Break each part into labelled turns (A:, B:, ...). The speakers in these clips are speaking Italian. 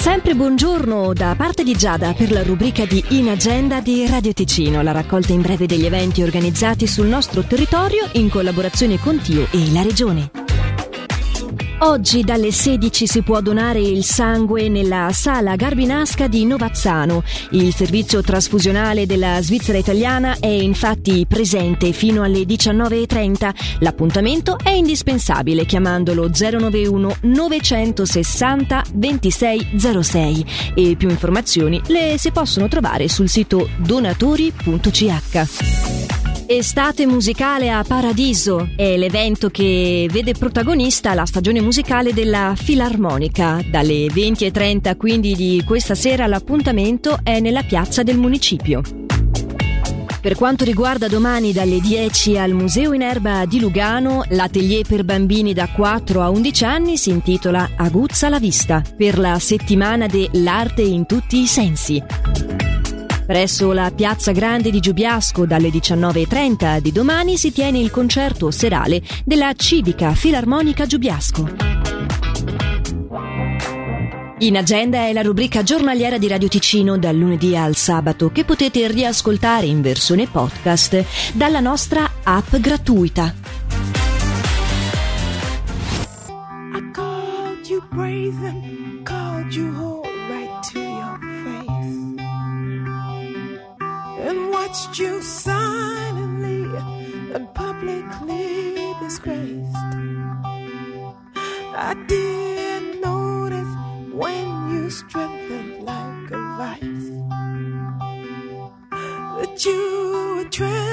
A: Sempre buongiorno da parte di Giada per la rubrica di In Agenda di Radio Ticino, la raccolta in breve degli eventi organizzati sul nostro territorio in collaborazione con Tio e la Regione. Oggi dalle 16 si può donare il sangue nella sala Garbinasca di Novazzano. Il servizio trasfusionale della Svizzera italiana è infatti presente fino alle 19.30. L'appuntamento è indispensabile chiamandolo 091 960 2606 e più informazioni le si possono trovare sul sito donatori.ch. Estate musicale a Paradiso è l'evento che vede protagonista la stagione musicale della Filarmonica. Dalle 20.30 quindi di questa sera l'appuntamento è nella piazza del municipio. Per quanto riguarda domani dalle 10 al Museo in Erba di Lugano, l'atelier per bambini da 4 a 11 anni si intitola Aguzza la vista per la settimana dell'arte in tutti i sensi. Presso la Piazza Grande di Giubiasco dalle 19.30 di domani si tiene il concerto serale della Civica Filarmonica Giubiasco. In agenda è la rubrica giornaliera di Radio Ticino dal lunedì al sabato che potete riascoltare in versione podcast dalla nostra app gratuita. I called you brazen, called you whole watched you silently and publicly disgraced. I didn't notice when you strengthened like a vice that you were trembling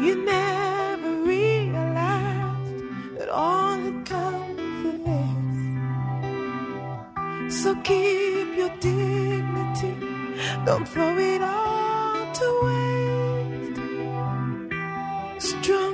A: You never realized that all had come for this. So keep your dignity, don't throw it all to waste. Strong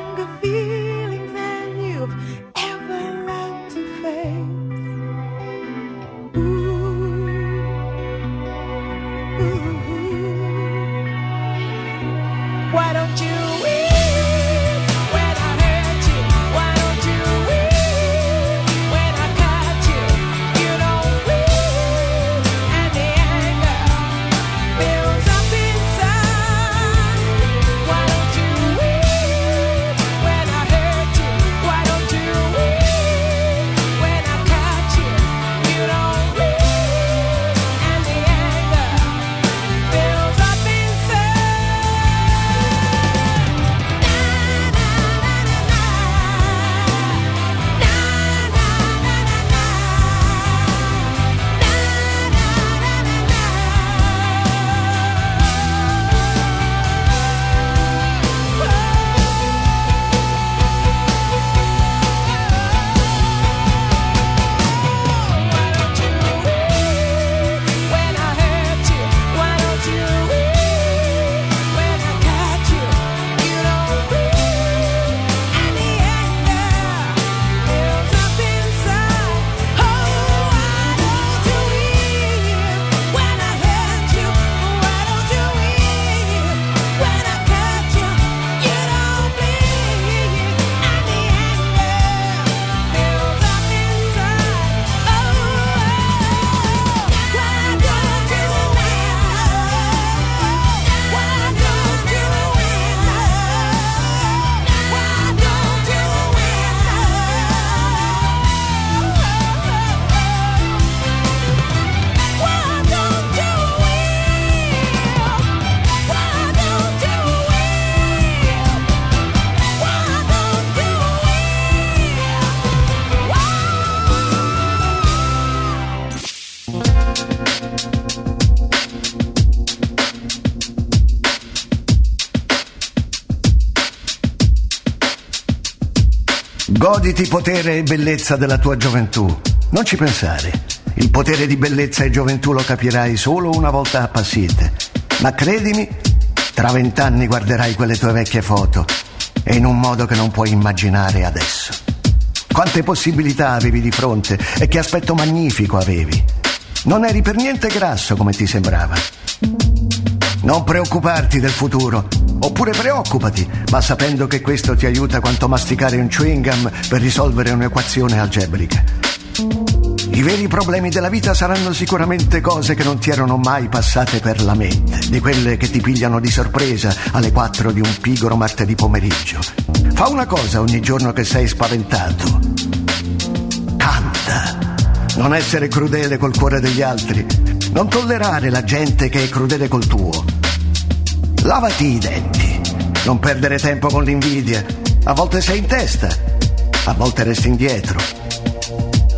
B: Goditi potere e bellezza della tua gioventù. Non ci pensare. Il potere di bellezza e gioventù lo capirai solo una volta appassite. Ma credimi, tra vent'anni guarderai quelle tue vecchie foto e in un modo che non puoi immaginare adesso. Quante possibilità avevi di fronte e che aspetto magnifico avevi. Non eri per niente grasso come ti sembrava. Non preoccuparti del futuro, oppure preoccupati, ma sapendo che questo ti aiuta quanto masticare un chewing gum per risolvere un'equazione algebrica. I veri problemi della vita saranno sicuramente cose che non ti erano mai passate per la mente, di quelle che ti pigliano di sorpresa alle 4 di un pigro martedì pomeriggio. Fa una cosa ogni giorno che sei spaventato. Canta. Non essere crudele col cuore degli altri. Non tollerare la gente che è crudele col tuo. Lavati i denti. Non perdere tempo con l'invidia. A volte sei in testa, a volte resti indietro.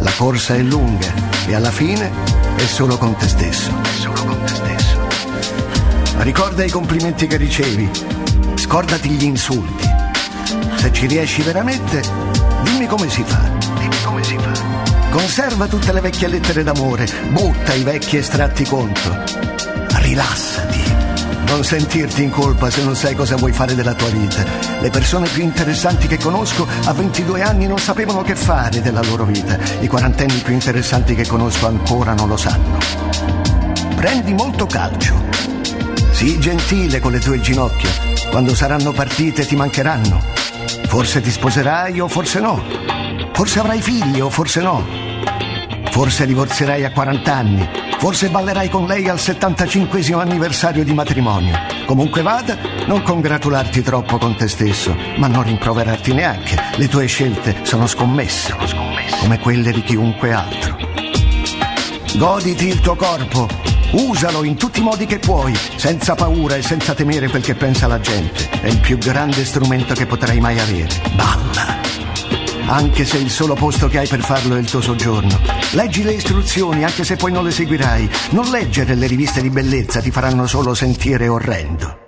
B: La corsa è lunga e alla fine è solo con te stesso. Solo con te stesso. Ricorda i complimenti che ricevi. Scordati gli insulti. Se ci riesci veramente, dimmi come si fa. Dimmi come si fa. Conserva tutte le vecchie lettere d'amore, butta i vecchi estratti conto. Rilassati. Non sentirti in colpa se non sai cosa vuoi fare della tua vita. Le persone più interessanti che conosco a 22 anni non sapevano che fare della loro vita. I quarantenni più interessanti che conosco ancora non lo sanno. Prendi molto calcio. Sii gentile con le tue ginocchia. Quando saranno partite ti mancheranno. Forse ti sposerai o forse no. Forse avrai figli o forse no. Forse divorzierai a 40 anni. Forse ballerai con lei al 75 anniversario di matrimonio. Comunque vada, non congratularti troppo con te stesso, ma non rimproverarti neanche. Le tue scelte sono scommesse, come quelle di chiunque altro. Goditi il tuo corpo, usalo in tutti i modi che puoi, senza paura e senza temere quel che pensa la gente. È il più grande strumento che potrai mai avere. Balla! Anche se il solo posto che hai per farlo è il tuo soggiorno. Leggi le istruzioni, anche se poi non le seguirai. Non leggere le riviste di bellezza ti faranno solo sentire orrendo.